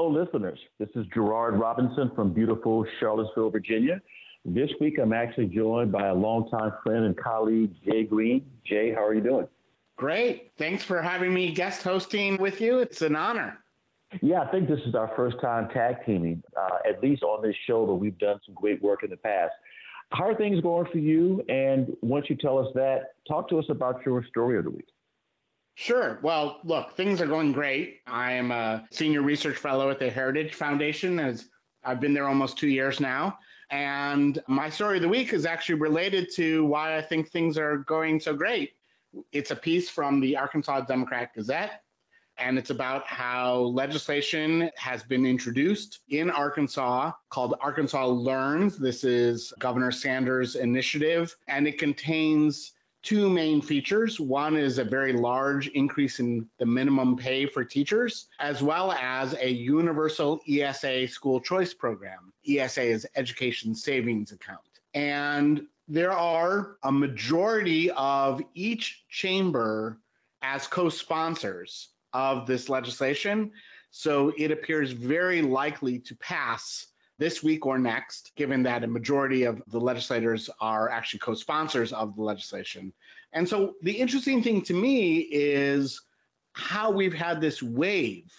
Hello, listeners. This is Gerard Robinson from beautiful Charlottesville, Virginia. This week, I'm actually joined by a longtime friend and colleague, Jay Greene. Jay, how are you doing? Great. Thanks for having me guest hosting with you. It's an honor. Yeah, I think this is our first time tag teaming, uh, at least on this show, but we've done some great work in the past. How are things going for you? And once you tell us that, talk to us about your story of the week. Sure. Well, look, things are going great. I am a senior research fellow at the Heritage Foundation as I've been there almost two years now. And my story of the week is actually related to why I think things are going so great. It's a piece from the Arkansas Democrat Gazette and it's about how legislation has been introduced in Arkansas called Arkansas Learns. This is Governor Sanders' initiative, and it contains two main features. One is a very large increase in the minimum pay for teachers, as well as a universal ESA school choice program. ESA is Education Savings Account. And there are a majority of each chamber as co sponsors of this legislation. So it appears very likely to pass this week or next, given that a majority of the legislators are actually co sponsors of the legislation. And so the interesting thing to me is how we've had this wave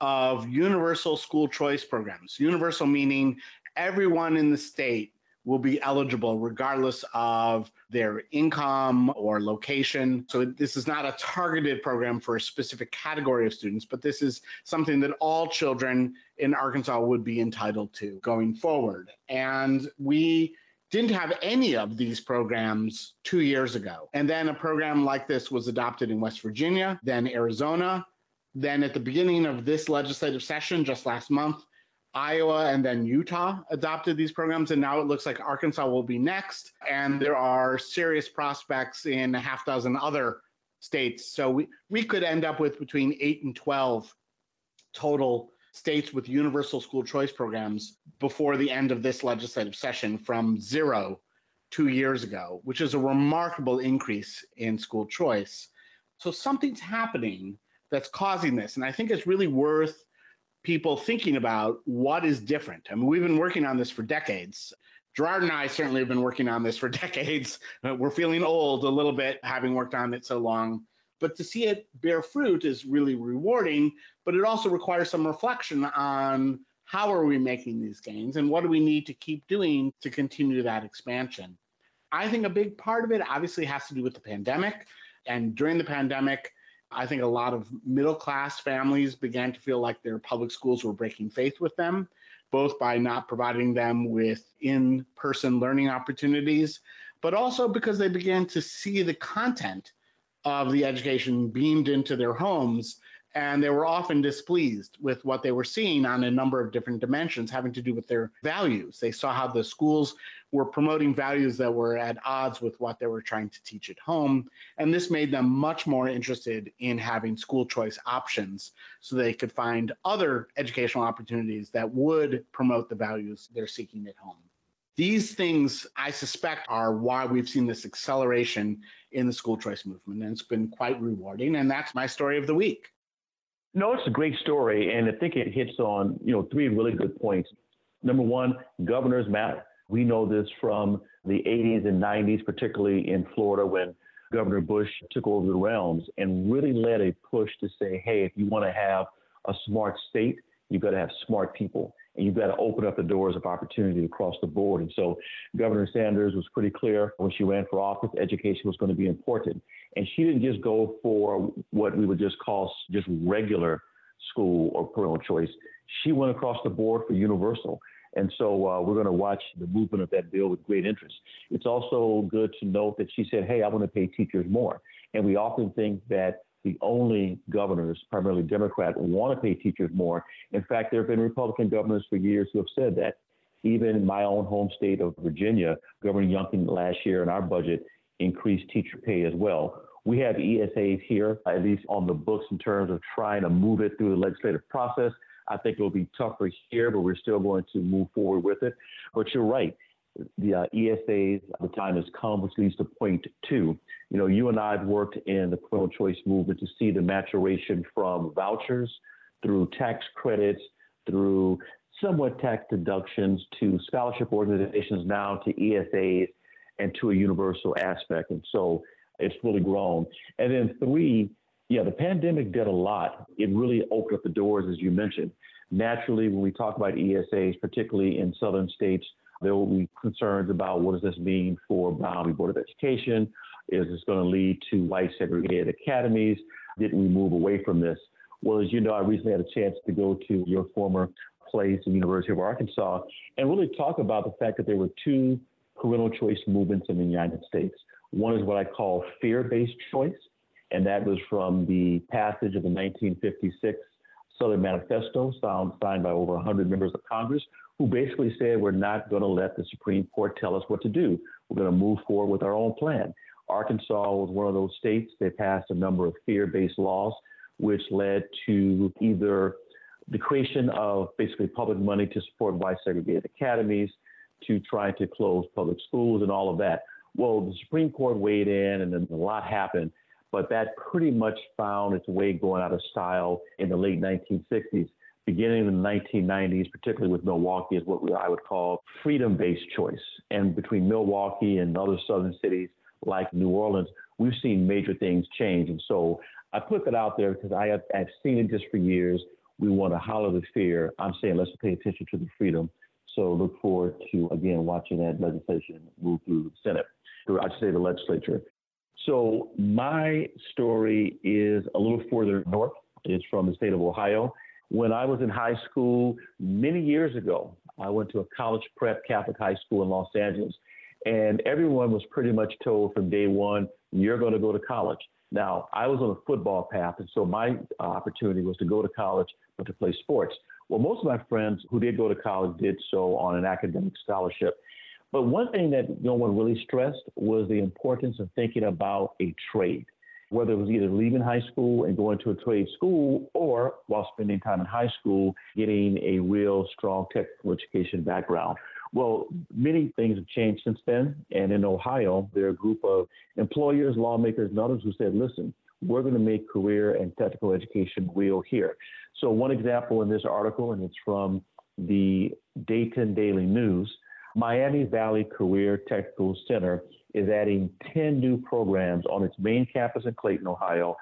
of universal school choice programs. Universal meaning everyone in the state will be eligible regardless of their income or location. So this is not a targeted program for a specific category of students, but this is something that all children in Arkansas would be entitled to going forward. And we didn't have any of these programs two years ago. And then a program like this was adopted in West Virginia, then Arizona. Then at the beginning of this legislative session, just last month, Iowa and then Utah adopted these programs, and now it looks like Arkansas will be next. And there are serious prospects in a half dozen other states. So we, we could end up with between eight and 12 total states with universal school choice programs before the end of this legislative session from zero two years ago, which is a remarkable increase in school choice. So something's happening that's causing this. And I think it's really worth people thinking about what is different. I mean, we've been working on this for decades. Gerard and I certainly have been working on this for decades. Uh, we're feeling old a little bit, having worked on it so long. But to see it bear fruit is really rewarding, but it also requires some reflection on how are we making these gains and what do we need to keep doing to continue that expansion. I think a big part of it obviously has to do with the pandemic. And during the pandemic, I think a lot of middle class families began to feel like their public schools were breaking faith with them, both by not providing them with in person learning opportunities, but also because they began to see the content of the education beamed into their homes and they were often displeased with what they were seeing on a number of different dimensions having to do with their values. They saw how the schools were promoting values that were at odds with what they were trying to teach at home. And this made them much more interested in having school choice options so they could find other educational opportunities that would promote the values they're seeking at home. These things, I suspect, are why we've seen this acceleration in the school choice movement. And it's been quite rewarding. And that's my story of the week. No, it's a great story, and I think it hits on you know three really good points. Number one, governors matter. We know this from the 80s and 90s, particularly in Florida, when Governor Bush took over the realms and really led a push to say, hey, if you want to have a smart state, you've got to have smart people and you've got to open up the doors of opportunity across the board. And so Governor Sanders was pretty clear when she ran for office, education was going to be important. And she didn't just go for what we would just call just regular school or parental choice. She went across the board for universal. And so uh, we're going to watch the movement of that bill with great interest. It's also good to note that she said, hey, I want to pay teachers more. And we often think that the only governors, primarily Democrat, want to pay teachers more. In fact, there have been Republican governors for years who have said that. Even in my own home state of Virginia, Governor Youngkin last year in our budget increased teacher pay as well. We have ESAs here, at least on the books, in terms of trying to move it through the legislative process. I think it'll be tougher here, but we're still going to move forward with it. But you're right. The uh, ESAs, the time has come, which leads to point two. You know, you and I have worked in the pro choice movement to see the maturation from vouchers through tax credits, through somewhat tax deductions to scholarship organizations now to ESAs and to a universal aspect. And so it's really grown. And then three, yeah, the pandemic did a lot. It really opened up the doors, as you mentioned. Naturally, when we talk about ESAs, particularly in southern states, there will be concerns about what does this mean for Brown v. Board of Education? Is this going to lead to white segregated academies? Didn't we move away from this? Well, as you know, I recently had a chance to go to your former place, the University of Arkansas, and really talk about the fact that there were two parental choice movements in the United States. One is what I call fear based choice, and that was from the passage of the 1956 Southern Manifesto, signed by over 100 members of Congress, who basically said we're not going to let the Supreme Court tell us what to do. We're going to move forward with our own plan. Arkansas was one of those states that passed a number of fear based laws, which led to either the creation of basically public money to support white segregated academies, to trying to close public schools and all of that. Well, the Supreme Court weighed in and then a lot happened, but that pretty much found its way going out of style in the late 1960s. Beginning in the 1990s, particularly with Milwaukee, is what I would call freedom based choice. And between Milwaukee and other southern cities like New Orleans, we've seen major things change. And so I put that out there because I have, I've seen it just for years. We want to hollow the fear. I'm saying let's pay attention to the freedom. So look forward to, again, watching that legislation move through the Senate, or I should say the legislature. So my story is a little further north. It's from the state of Ohio. When I was in high school many years ago, I went to a college prep Catholic high school in Los Angeles, and everyone was pretty much told from day one, you're going to go to college. Now, I was on a football path, and so my uh, opportunity was to go to college, but to play sports. Well, most of my friends who did go to college did so on an academic scholarship. But one thing that no one really stressed was the importance of thinking about a trade, whether it was either leaving high school and going to a trade school or while spending time in high school, getting a real strong technical education background. Well, many things have changed since then. And in Ohio, there are a group of employers, lawmakers, and others who said, listen, we're going to make career and technical education real here. So, one example in this article, and it's from the Dayton Daily News Miami Valley Career Technical Center is adding 10 new programs on its main campus in Clayton, Ohio,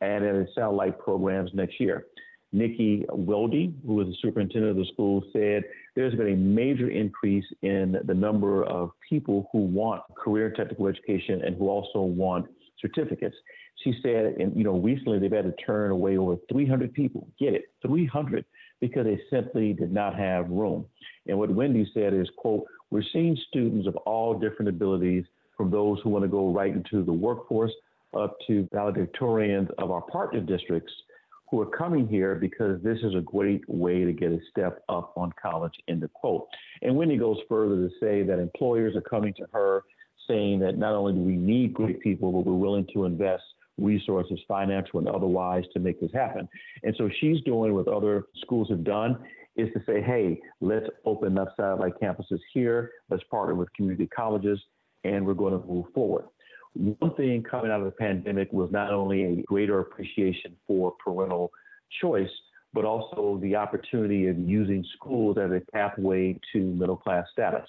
and at its satellite programs next year. Nikki Weldy, who is the superintendent of the school, said there's been a major increase in the number of people who want career technical education and who also want certificates. She said, and you know, recently they've had to turn away over 300 people. Get it, 300, because they simply did not have room. And what Wendy said is, quote, we're seeing students of all different abilities, from those who want to go right into the workforce up to valedictorians of our partner districts who are coming here because this is a great way to get a step up on college, end of quote. And Wendy goes further to say that employers are coming to her saying that not only do we need great people, but we're willing to invest resources, financial and otherwise, to make this happen. And so she's doing what other schools have done is to say, hey, let's open up satellite campuses here, let's partner with community colleges, and we're going to move forward. One thing coming out of the pandemic was not only a greater appreciation for parental choice, but also the opportunity of using schools as a pathway to middle class status.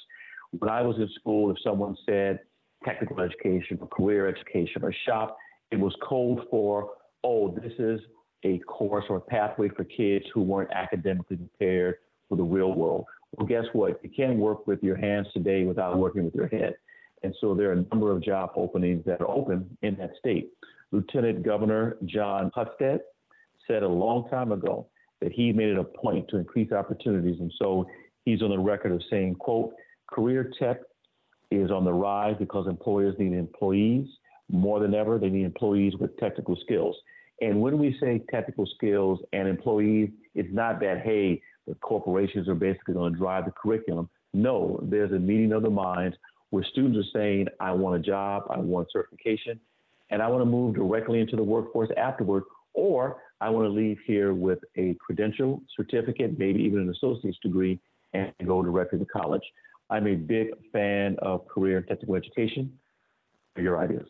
When I was in school, if someone said technical education or career education or shop, it was code for, oh, this is a course or a pathway for kids who weren't academically prepared for the real world. Well, guess what? You can't work with your hands today without working with your head. And so there are a number of job openings that are open in that state. Lieutenant Governor Jon Husted said a long time ago that he made it a point to increase opportunities. And so he's on the record of saying, quote, career tech is on the rise because employers need employees more than ever. They need employees with technical skills. And when we say technical skills and employees, it's not that, hey, the corporations are basically going to drive the curriculum. No, there's a meeting of the minds where students are saying, I want a job, I want certification, and I want to move directly into the workforce afterward, or I want to leave here with a credential, certificate, maybe even an associate's degree, and go directly to college. I'm a big fan of career and technical education. Your ideas.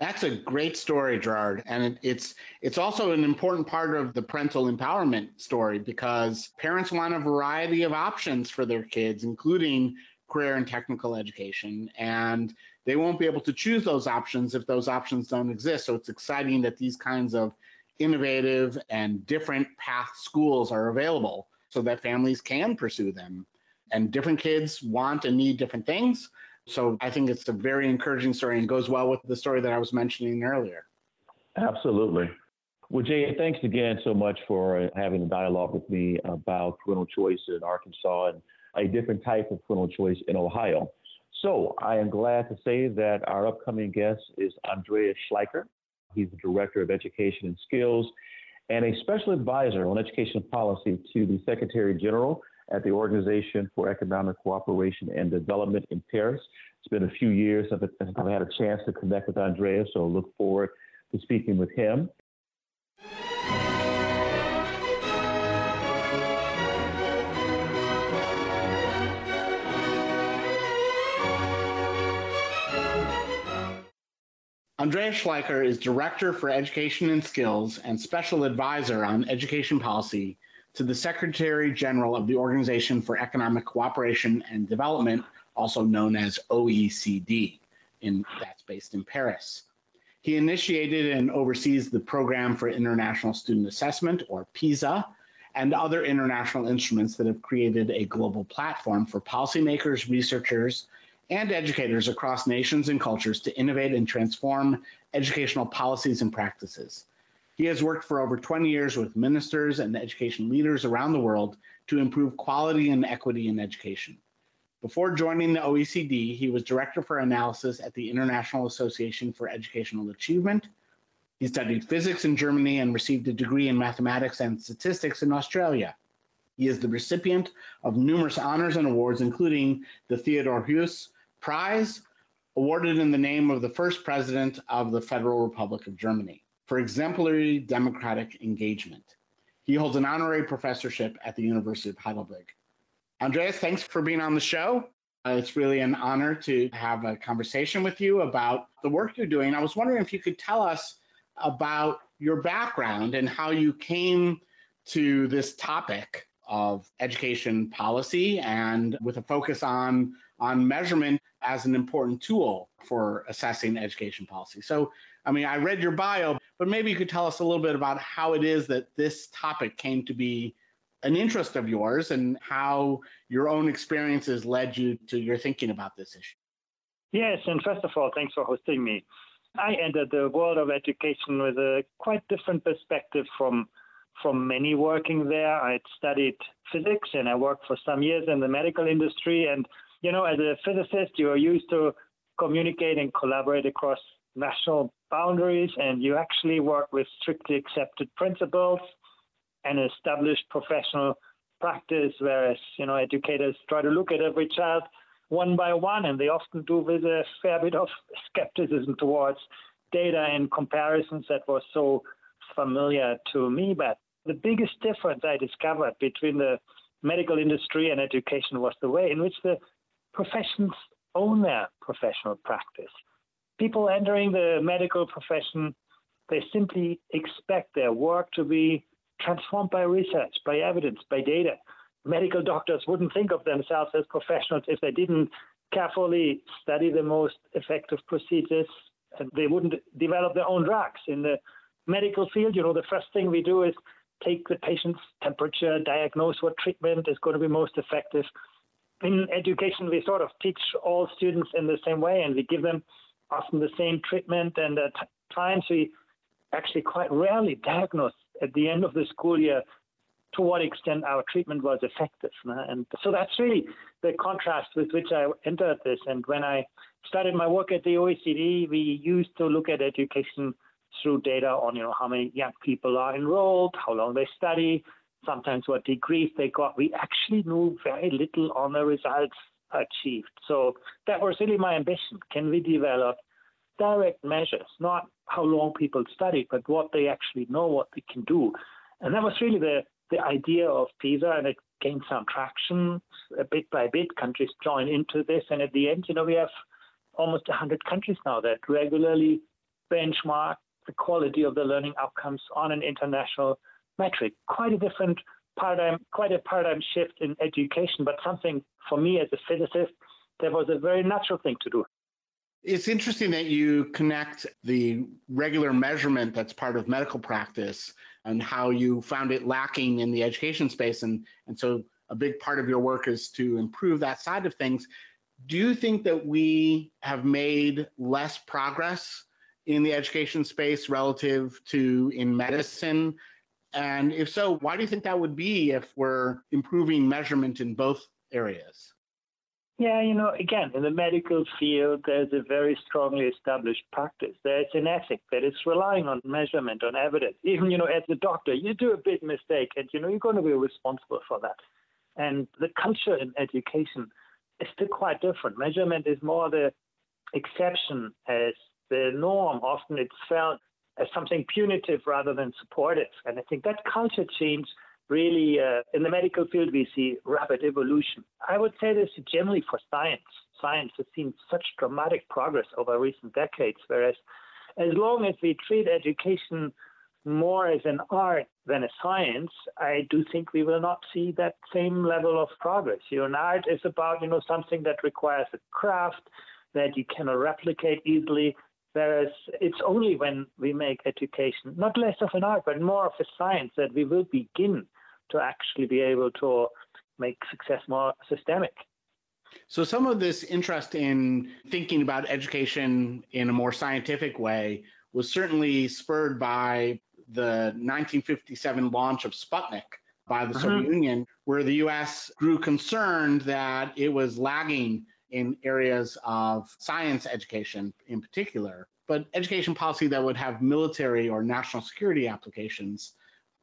That's a great story, Gerard, and it, it's it's also an important part of the parental empowerment story because parents want a variety of options for their kids, including career and technical education, and they won't be able to choose those options if those options don't exist. So it's exciting that these kinds of innovative and different path schools are available so that families can pursue them. And different kids want and need different things. So I think it's a very encouraging story and goes well with the story that I was mentioning earlier. Absolutely. Well, Jay, thanks again so much for uh, having a dialogue with me about parental choice in Arkansas and a different type of parental choice in Ohio. So I am glad to say that our upcoming guest is Andreas Schleicher. He's the Director of Education and Skills and a special advisor on education policy to the Secretary General at the Organization for Economic Cooperation and Development in Paris. It's been a few years since I've had a chance to connect with Andreas, so I look forward to speaking with him. Andreas Schleicher is Director for Education and Skills and Special Advisor on Education Policy to the Secretary General of the Organization for Economic Cooperation and Development, also known as OECD, in, that's based in Paris. He initiated and oversees the Program for International Student Assessment, or PISA, and other international instruments that have created a global platform for policymakers, researchers, and educators across nations and cultures to innovate and transform educational policies and practices. He has worked for over 20 years with ministers and education leaders around the world to improve quality and equity in education. Before joining the OECD, he was Director for Analysis at the International Association for Educational Achievement. He studied physics in Germany and received a degree in mathematics and statistics in Australia. He is the recipient of numerous honors and awards, including the Theodor Heuss Prize, awarded in the name of the first president of the Federal Republic of Germany for exemplary democratic engagement. He holds an honorary professorship at the University of Heidelberg. Andreas, thanks for being on the show. Uh, it's really an honor to have a conversation with you about the work you're doing. I was wondering if you could tell us about your background and how you came to this topic of education policy and with a focus on on measurement as an important tool for assessing education policy. So, I mean, I read your bio, but maybe you could tell us a little bit about how it is that this topic came to be an interest of yours and how your own experiences led you to your thinking about this issue. Yes, and first of all, thanks for hosting me. I entered the world of education with a quite different perspective from from many working there. I had studied physics and I worked for some years in the medical industry and you know, as a physicist, you are used to communicate and collaborate across national boundaries, and you actually work with strictly accepted principles and established professional practice, whereas, you know, educators try to look at every child one by one, and they often do with a fair bit of skepticism towards data and comparisons that was so familiar to me. But the biggest difference I discovered between the medical industry and education was the way in which the professions own their professional practice. People entering the medical profession, they simply expect their work to be transformed by research, by evidence, by data. Medical doctors wouldn't think of themselves as professionals if they didn't carefully study the most effective procedures and they wouldn't develop their own drugs. In the medical field, you know, the first thing we do is take the patient's temperature, diagnose what treatment is going to be most effective, in education, we sort of teach all students in the same way, and we give them often the same treatment. And at times, we actually quite rarely diagnose at the end of the school year to what extent our treatment was effective. And so that's really the contrast with which I entered this. And when I started my work at the OECD, we used to look at education through data on you know how many young people are enrolled, how long they study, sometimes what degrees they got. We actually knew very little on the results achieved. So that was really my ambition. Can we develop direct measures, not how long people studied, but what they actually know, what they can do? And that was really the, the idea of PISA, and it gained some traction a bit by bit. Countries joined into this, and at the end, you know, we have almost 100 countries now that regularly benchmark the quality of the learning outcomes on an international metric. Quite a different paradigm, quite a paradigm shift in education, but something for me as a physicist that was a very natural thing to do. It's interesting that you connect the regular measurement that's part of medical practice and how you found it lacking in the education space. And, and so a big part of your work is to improve that side of things. Do you think that we have made less progress in the education space relative to in medicine? And if so, why do you think that would be if we're improving measurement in both areas? Yeah, you know, again, in the medical field, there's a very strongly established practice. There's an ethic that is relying on measurement, on evidence. Even, you know, as a doctor, you do a big mistake and, you know, you're going to be responsible for that. And the culture in education is still quite different. Measurement is more the exception as the norm. Often it's felt as something punitive rather than supportive. And I think that culture change really, uh, in the medical field, we see rapid evolution. I would say this generally for science. Science has seen such dramatic progress over recent decades, whereas as long as we treat education more as an art than a science, I do think we will not see that same level of progress. You know, an art is about, you know, something that requires a craft that you cannot replicate easily. Whereas it's only when we make education not less of an art, but more of a science that we will begin to actually be able to make success more systemic. So, some of this interest in thinking about education in a more scientific way was certainly spurred by the 1957 launch of Sputnik by the mm-hmm. Soviet Union, where the US grew concerned that it was lagging in areas of science education in particular, but education policy that would have military or national security applications.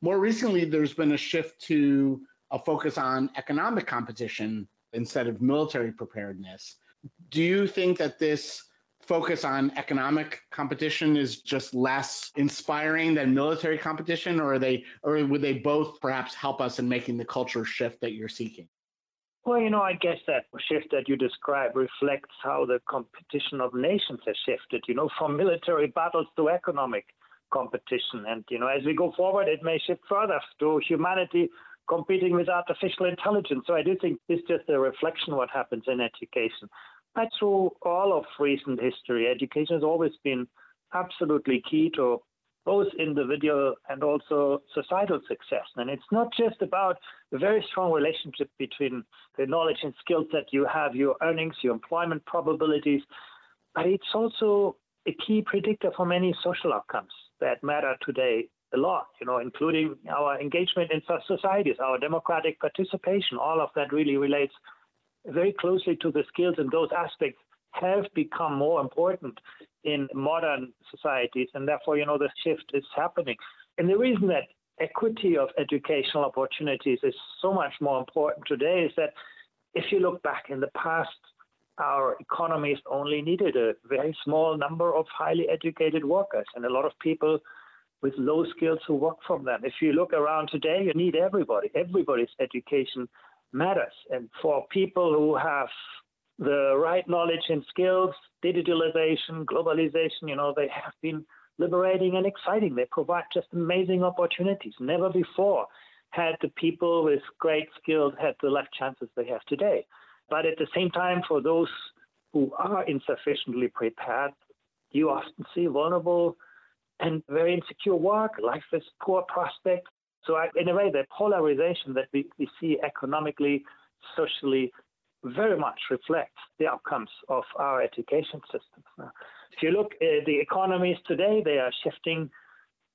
More recently, there's been a shift to a focus on economic competition instead of military preparedness. Do you think that this focus on economic competition is just less inspiring than military competition or are they or would they both perhaps help us in making the culture shift that you're seeking well, you know, I guess that shift that you describe reflects how the competition of nations has shifted, you know, from military battles to economic competition. And, you know, as we go forward, it may shift further to humanity competing with artificial intelligence. So I do think it's just a reflection of what happens in education. That's through all of recent history. Education has always been absolutely key to both individual and also societal success. And it's not just about a very strong relationship between the knowledge and skills that you have, your earnings, your employment probabilities, but it's also a key predictor for many social outcomes that matter today a lot, you know, including our engagement in societies, our democratic participation. All of that really relates very closely to the skills and those aspects have become more important in modern societies, and therefore, you know, the shift is happening. And the reason that equity of educational opportunities is so much more important today is that if you look back in the past, our economies only needed a very small number of highly educated workers and a lot of people with low skills who work from them. If you look around today, you need everybody. Everybody's education matters. And for people who have the right knowledge and skills, digitalization, globalization, you know, they have been liberating and exciting. They provide just amazing opportunities. Never before had the people with great skills had the life chances they have today. But at the same time, for those who are insufficiently prepared, you often see vulnerable and very insecure work, life with poor prospects. So, in a way, the polarization that we, we see economically, socially, very much reflects the outcomes of our education system. If you look at the economies today, they are shifting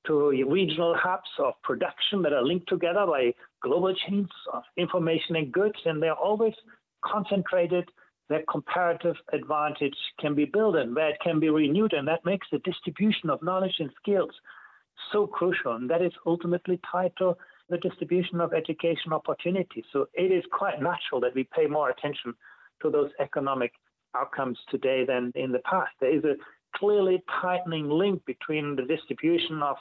to regional hubs of production that are linked together by global chains of information and goods, and they're always concentrated where comparative advantage can be built and where it can be renewed, and that makes the distribution of knowledge and skills so crucial, and that is ultimately tied to the distribution of education opportunities. So it is quite natural that we pay more attention to those economic outcomes today than in the past. There is a clearly tightening link between the distribution of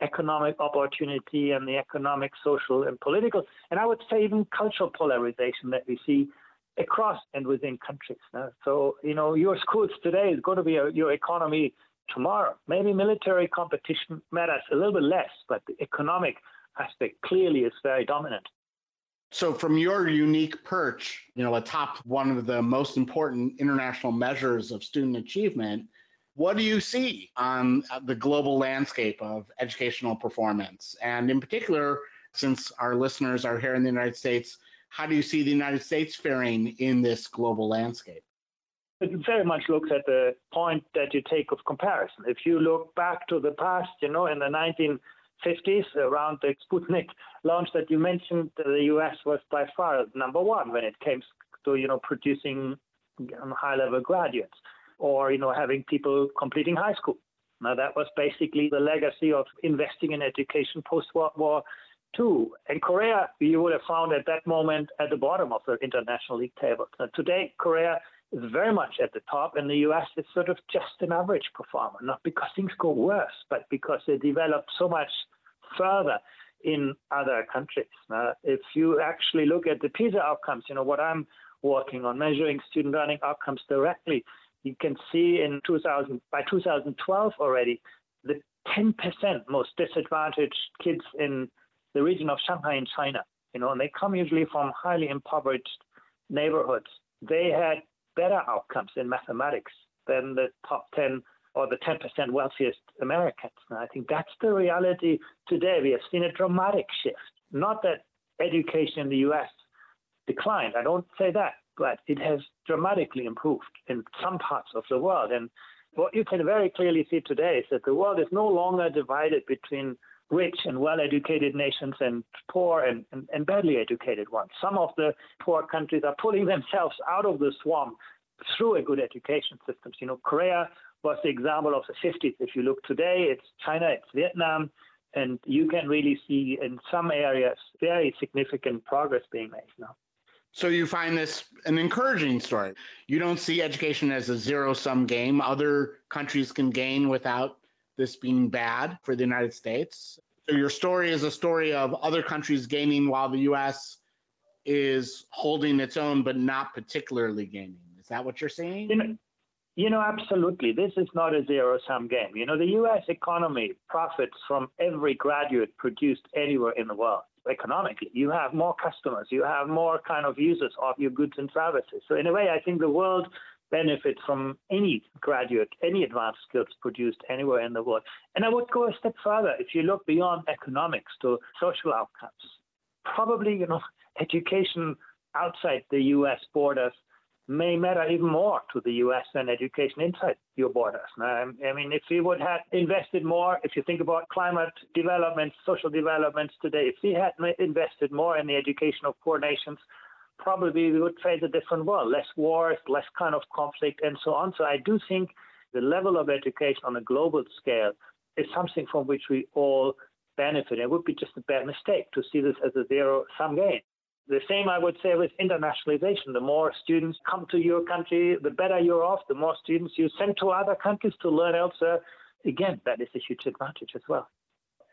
economic opportunity and the economic, social, and political, and I would say even cultural polarization that we see across and within countries. So, you know, your schools today is going to be your economy tomorrow. Maybe military competition matters a little bit less, but the economic aspect clearly is very dominant. So, from your unique perch, you know, atop one of the most important international measures of student achievement, what do you see on uh, the global landscape of educational performance? And in particular, since our listeners are here in the United States, how do you see the United States faring in this global landscape? It very much looks at the point that you take of comparison. If you look back to the past, you know, in the 1950s, around the Sputnik launch that you mentioned, the U.S. was by far number one when it came to, you know, producing um, high-level graduates or, you know, having people completing high school. Now, that was basically the legacy of investing in education post-World War II. And Korea, you would have found at that moment at the bottom of the international league table. Now, today, Korea is very much at the top, and the US is sort of just an average performer, not because things go worse, but because they develop so much further in other countries. Now, if you actually look at the PISA outcomes, you know, what I'm working on, measuring student learning outcomes directly, you can see in 2000, by 2012 already, the 10% most disadvantaged kids in the region of Shanghai in China, you know, and they come usually from highly impoverished neighborhoods. They had better outcomes in mathematics than the top 10 or the 10% wealthiest Americans. And I think that's the reality today. We have seen a dramatic shift. Not that education in the US declined, I don't say that, but it has dramatically improved in some parts of the world. And what you can very clearly see today is that the world is no longer divided between rich and well educated nations and poor and, and, and, badly educated ones. Some of the poor countries are pulling themselves out of the swamp through a good education system. You know, Korea was the example of the 50s. If you look today, it's China, it's Vietnam, and you can really see in some areas very significant progress being made now. So you find this an encouraging story. You don't see education as a zero sum game. Other countries can gain without this being bad for the United States. So your story is a story of other countries gaining while the US is holding its own but not particularly gaining. Is that what you're saying? You know, you know, absolutely. This is not a zero sum game. You know, the US economy profits from every graduate produced anywhere in the world economically. You have more customers, you have more kind of users of your goods and services. So, in a way, I think the world benefits from any graduate, any advanced skills produced anywhere in the world. And I would go a step further. If you look beyond economics to social outcomes, probably, you know, education outside the U.S. borders may matter even more to the U.S. than education inside your borders. I mean, if we would have invested more, if you think about climate development, social developments today, if we had invested more in the education of poor nations, probably we would face a different world, less wars, less kind of conflict, and so on. So I do think the level of education on a global scale is something from which we all benefit. It would be just a bad mistake to see this as a zero sum game. The same I would say with internationalization. The more students come to your country, the better you're off. The more students you send to other countries to learn elsewhere, again, that is a huge advantage as well.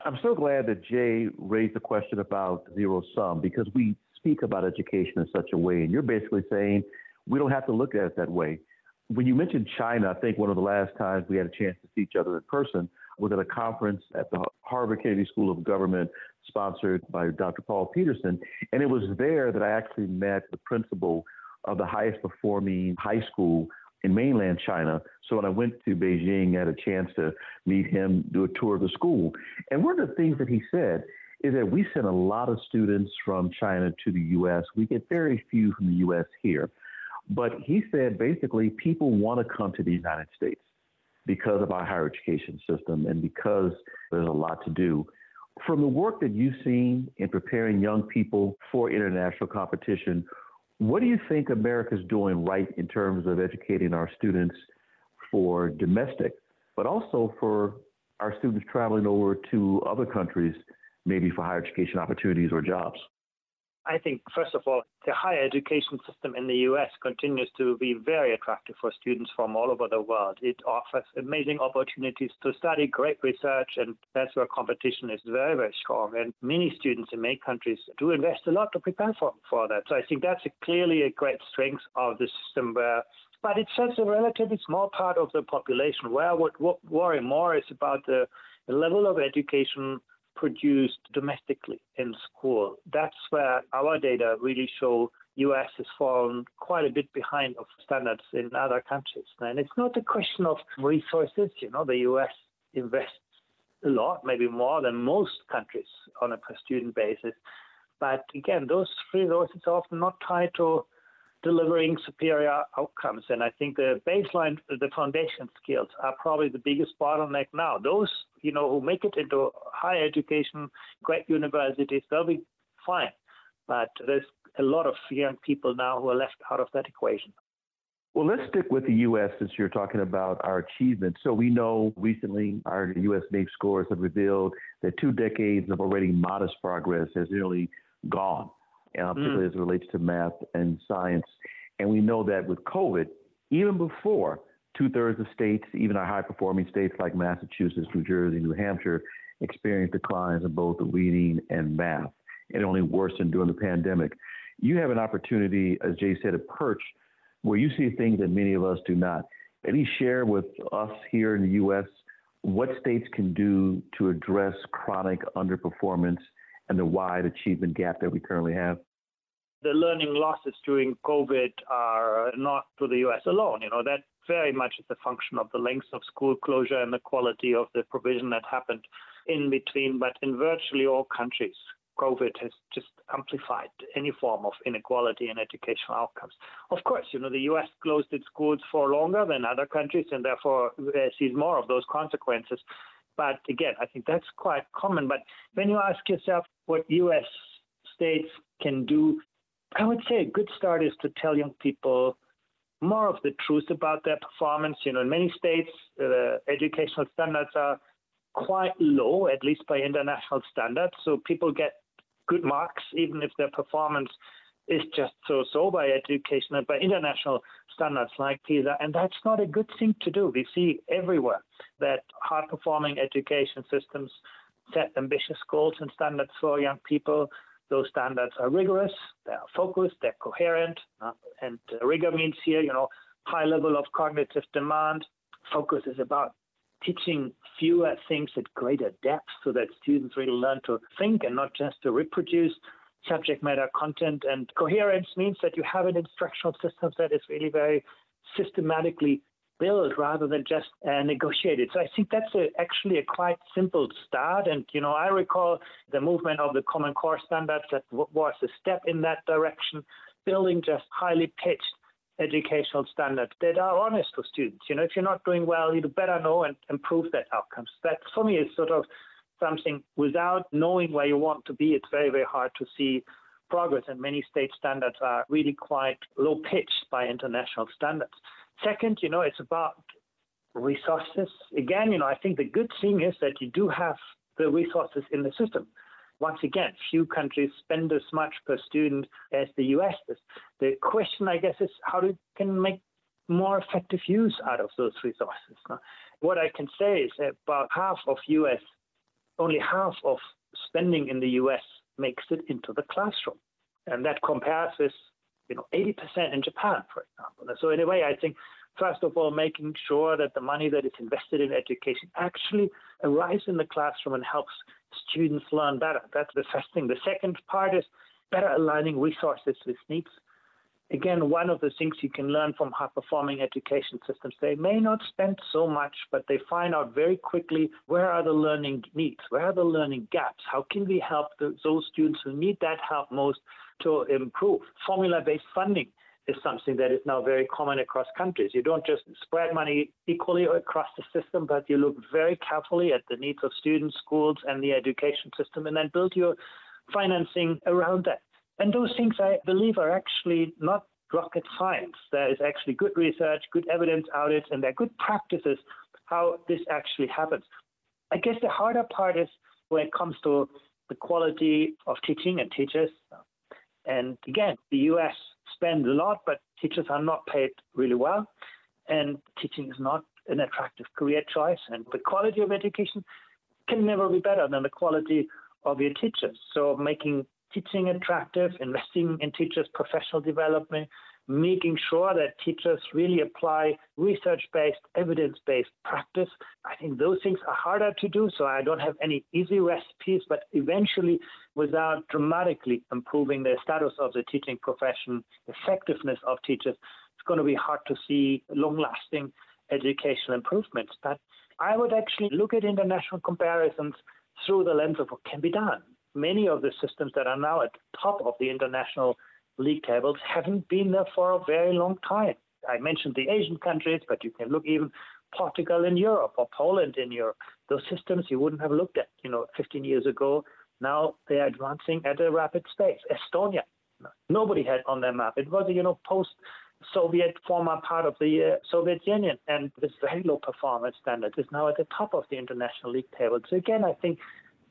I'm so glad that Jay raised the question about zero sum because we speak about education in such a way. And you're basically saying we don't have to look at it that way. When you mentioned China, I think one of the last times we had a chance to see each other in person was at a conference at the Harvard Kennedy School of Government, sponsored by Dr. Paul Peterson. And it was there that I actually met the principal of the highest performing high school in mainland China. So when I went to Beijing, I had a chance to meet him, do a tour of the school. And one of the things that he said is that we send a lot of students from China to the U.S. We get very few from the U.S. here. But he said basically people want to come to the United States because of our higher education system and because there's a lot to do. From the work that you've seen in preparing young people for international competition, what do you think America's doing right in terms of educating our students for domestic, but also for our students traveling over to other countries maybe for higher education opportunities or jobs? I think, first of all, the higher education system in the US continues to be very attractive for students from all over the world. It offers amazing opportunities to study great research, and that's where competition is very, very strong. And many students in many countries do invest a lot to prepare for, for that. So I think that's a, clearly a great strength of the system where but it's just a relatively small part of the population. Where I would worry more is about the level of education produced domestically in school. That's where our data really show US has fallen quite a bit behind of standards in other countries. And it's not a question of resources. You know, the US invests a lot, maybe more than most countries on a per student basis. But again, those resources are often not tied to delivering superior outcomes. And I think the baseline, the foundation skills are probably the biggest bottleneck now. Those, you know, who make it into higher education, great universities, they'll be fine. But there's a lot of young people now who are left out of that equation. Well, let's stick with the U.S. since you're talking about our achievements. So we know recently our U.S. NAEP scores have revealed that two decades of already modest progress has nearly gone, uh, particularly mm. as it relates to math and science. And we know that with COVID, even before two thirds of states, even our high performing states like Massachusetts, New Jersey, New Hampshire, experienced declines in both reading and math. It only worsened during the pandemic. You have an opportunity, as Jay said, to perch where you see things that many of us do not. At least share with us here in the U.S. what states can do to address chronic underperformance and the wide achievement gap that we currently have? The learning losses during COVID are not to the U.S. alone. You know, that very much is a function of the length of school closure and the quality of the provision that happened in between. But in virtually all countries, COVID has just amplified any form of inequality in educational outcomes. Of course, you know, the US closed its schools for longer than other countries and therefore sees more of those consequences. But again, I think that's quite common. But when you ask yourself what US states can do, I would say a good start is to tell young people more of the truth about their performance. You know, in many states, uh, educational standards are quite low, at least by international standards. So people get good marks, even if their performance is just so so by educational, by international standards like PISA. And that's not a good thing to do. We see everywhere that high performing education systems set ambitious goals and standards for young people. Those standards are rigorous, they are focused, they're coherent. Uh, and uh, rigor means here, you know, high level of cognitive demand. Focus is about teaching fewer things at greater depth so that students really learn to think and not just to reproduce subject matter content. And coherence means that you have an instructional system that is really very systematically built rather than just uh, negotiated. So I think that's a, actually a quite simple start. And, you know, I recall the movement of the Common Core standards that w- was a step in that direction, building just highly pitched educational standards that are honest for students. You know, if you're not doing well, you better know and improve that outcomes. That for me is sort of something without knowing where you want to be, it's very, very hard to see progress. And many state standards are really quite low pitched by international standards. Second, you know, it's about resources. Again, you know, I think the good thing is that you do have the resources in the system once again, few countries spend as much per student as the US does. The question, I guess, is how do can make more effective use out of those resources. What I can say is about half of US, only half of spending in the US makes it into the classroom. And that compares with, you know, 80% in Japan, for example. So in a way, I think first of all, making sure that the money that is invested in education actually arrives in the classroom and helps students learn better. That's the first thing. The second part is better aligning resources with needs. Again, one of the things you can learn from high performing education systems, they may not spend so much, but they find out very quickly where are the learning needs, where are the learning gaps, how can we help the, those students who need that help most to improve. Formula based funding is something that is now very common across countries. You don't just spread money equally across the system, but you look very carefully at the needs of students, schools, and the education system, and then build your financing around that. And those things, I believe, are actually not rocket science. There is actually good research, good evidence out it, and there are good practices how this actually happens. I guess the harder part is when it comes to the quality of teaching and teachers. And again, the US spends a lot, but teachers are not paid really well. And teaching is not an attractive career choice. And the quality of education can never be better than the quality of your teachers. So making teaching attractive, investing in teachers' professional development, making sure that teachers really apply research based, evidence based practice. I think those things are harder to do, so I don't have any easy recipes, but eventually, without dramatically improving the status of the teaching profession, effectiveness of teachers, it's going to be hard to see long lasting educational improvements. But I would actually look at international comparisons through the lens of what can be done. Many of the systems that are now at the top of the international league tables haven't been there for a very long time. I mentioned the Asian countries, but you can look even Portugal in Europe or Poland in Europe. Those systems you wouldn't have looked at, you know, 15 years ago. Now they are advancing at a rapid pace. Estonia, nobody had on their map. It was you know, post Soviet former part of the uh, Soviet Union, and this very low performance standard is now at the top of the international league table. So again, I think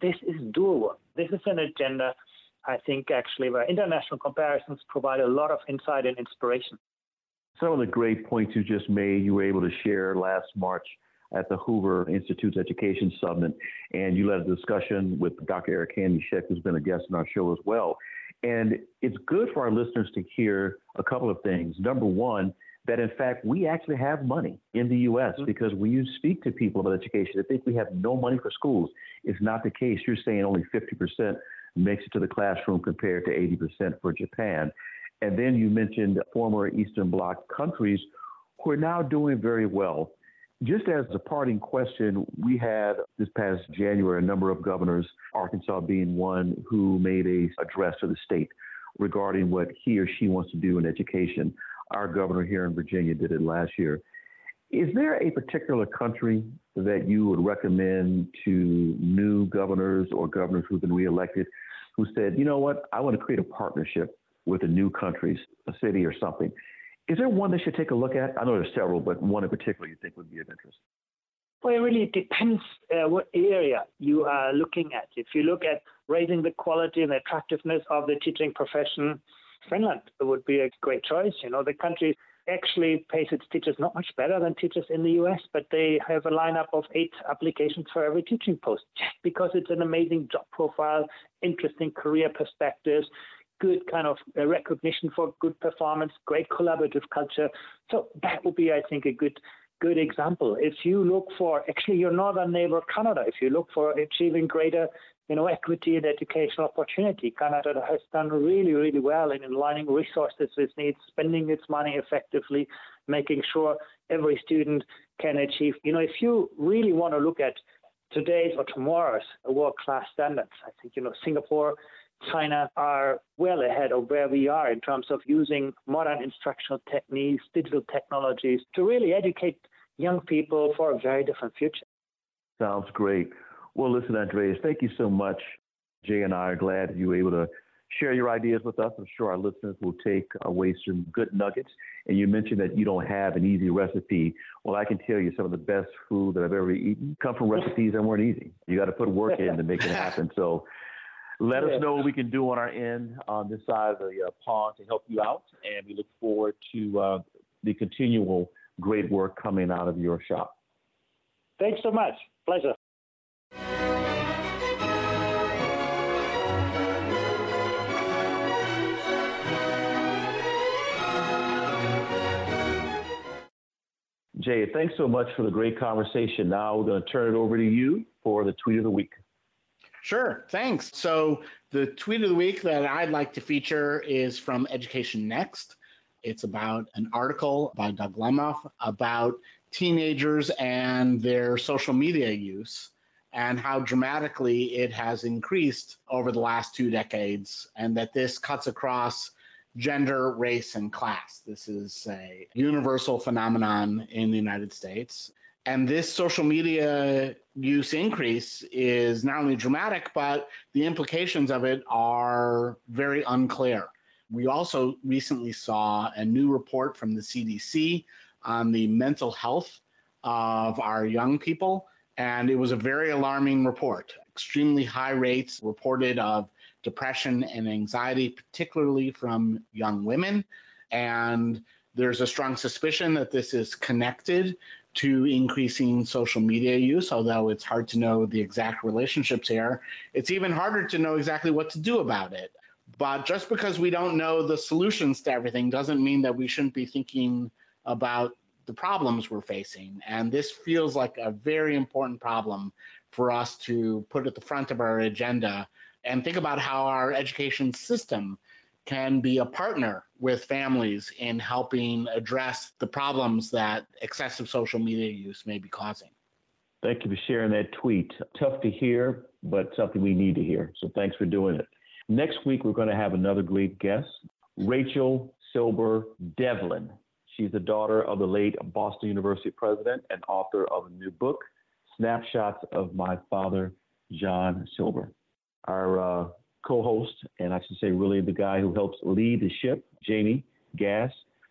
this is doable. This is an agenda I think actually where international comparisons provide a lot of insight and inspiration. Some of the great points you just made, you were able to share last March at the Hoover Institute's Education Summit, and you led a discussion with Dr. Eric Hanushek, who's been a guest on our show as well. And it's good for our listeners to hear a couple of things. Number one, that in fact we actually have money in the U.S. Mm-hmm. because when you speak to people about education, they think we have no money for schools. It's not the case. You're saying only 50% makes it to the classroom compared to 80% for Japan. And then you mentioned former Eastern Bloc countries who are now doing very well. Just as a parting question, we had this past January a number of governors, Arkansas being one, who made a address to the state regarding what he or she wants to do in education. Our governor here in Virginia did it last year. Is there a particular country that you would recommend to new governors or governors who've been reelected who said, you know what, I want to create a partnership with a new country, a city or something? Is there one they should take a look at? I know there's several, but one in particular you think would be of interest. Well, it really depends uh, what area you are looking at. If you look at raising the quality and attractiveness of the teaching profession, Finland would be a great choice. You know, the country actually pays its teachers not much better than teachers in the US, but they have a lineup of eight applications for every teaching post just because it's an amazing job profile, interesting career perspectives, good kind of uh, recognition for good performance, great collaborative culture. So that would be, I think, a good good example. If you look for actually your northern neighbor Canada, if you look for achieving greater you know, equity and educational opportunity. Canada has done really, really well in aligning resources with needs, spending its money effectively, making sure every student can achieve. You know, if you really want to look at today's or tomorrow's world-class standards, I think, you know, Singapore, China are well ahead of where we are in terms of using modern instructional techniques, digital technologies to really educate young people for a very different future. Sounds great. Well, listen, Andreas, thank you so much. Jay and I are glad you were able to share your ideas with us. I'm sure our listeners will take away some good nuggets. And you mentioned that you don't have an easy recipe. Well, I can tell you some of the best food that I've ever eaten come from recipes that weren't easy. You got to put work in to make it happen. So let us know what we can do on our end on this side of the uh, pond to help you out. And we look forward to uh, the continual great work coming out of your shop. Thanks so much. Pleasure. Jay, thanks so much for the great conversation. Now we're going to turn it over to you for the tweet of the week. Sure, thanks. So, the tweet of the week that I'd like to feature is from Education Next. It's about an article by Doug Lemov about teenagers and their social media use and how dramatically it has increased over the last two decades, and that this cuts across gender, race, and class. This is a universal phenomenon in the United States. And this social media use increase is not only dramatic, but the implications of it are very unclear. We also recently saw a new report from the CDC on the mental health of our young people. And it was a very alarming report. Extremely high rates reported of depression and anxiety, particularly from young women. And there's a strong suspicion that this is connected to increasing social media use, although it's hard to know the exact relationships here. It's even harder to know exactly what to do about it. But just because we don't know the solutions to everything doesn't mean that we shouldn't be thinking about the problems we're facing. And this feels like a very important problem for us to put at the front of our agenda and think about how our education system can be a partner with families in helping address the problems that excessive social media use may be causing. Thank you for sharing that tweet. Tough to hear, but something we need to hear. So thanks for doing it. Next week, we're going to have another great guest, Rachel Silber Devlin. She's the daughter of the late Boston University president and author of a new book, Snapshots of My Father, John Silber. Our uh, co host, and I should say, really the guy who helps lead the ship, Jamie Gass,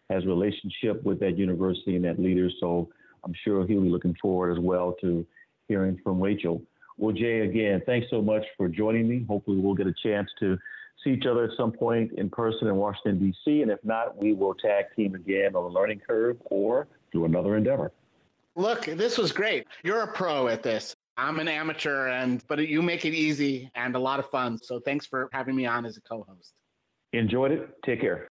has relationship with that university and that leader. So I'm sure he'll be looking forward as well to hearing from Rachel. Well, Jay, again, thanks so much for joining me. Hopefully, we'll get a chance to see each other at some point in person in Washington, D.C. And if not, we will tag team again on the learning curve or do another endeavor. Look, this was great. You're a pro at this. I'm an amateur, and but you make it easy and a lot of fun. So thanks for having me on as a co-host. Enjoyed it. Take care.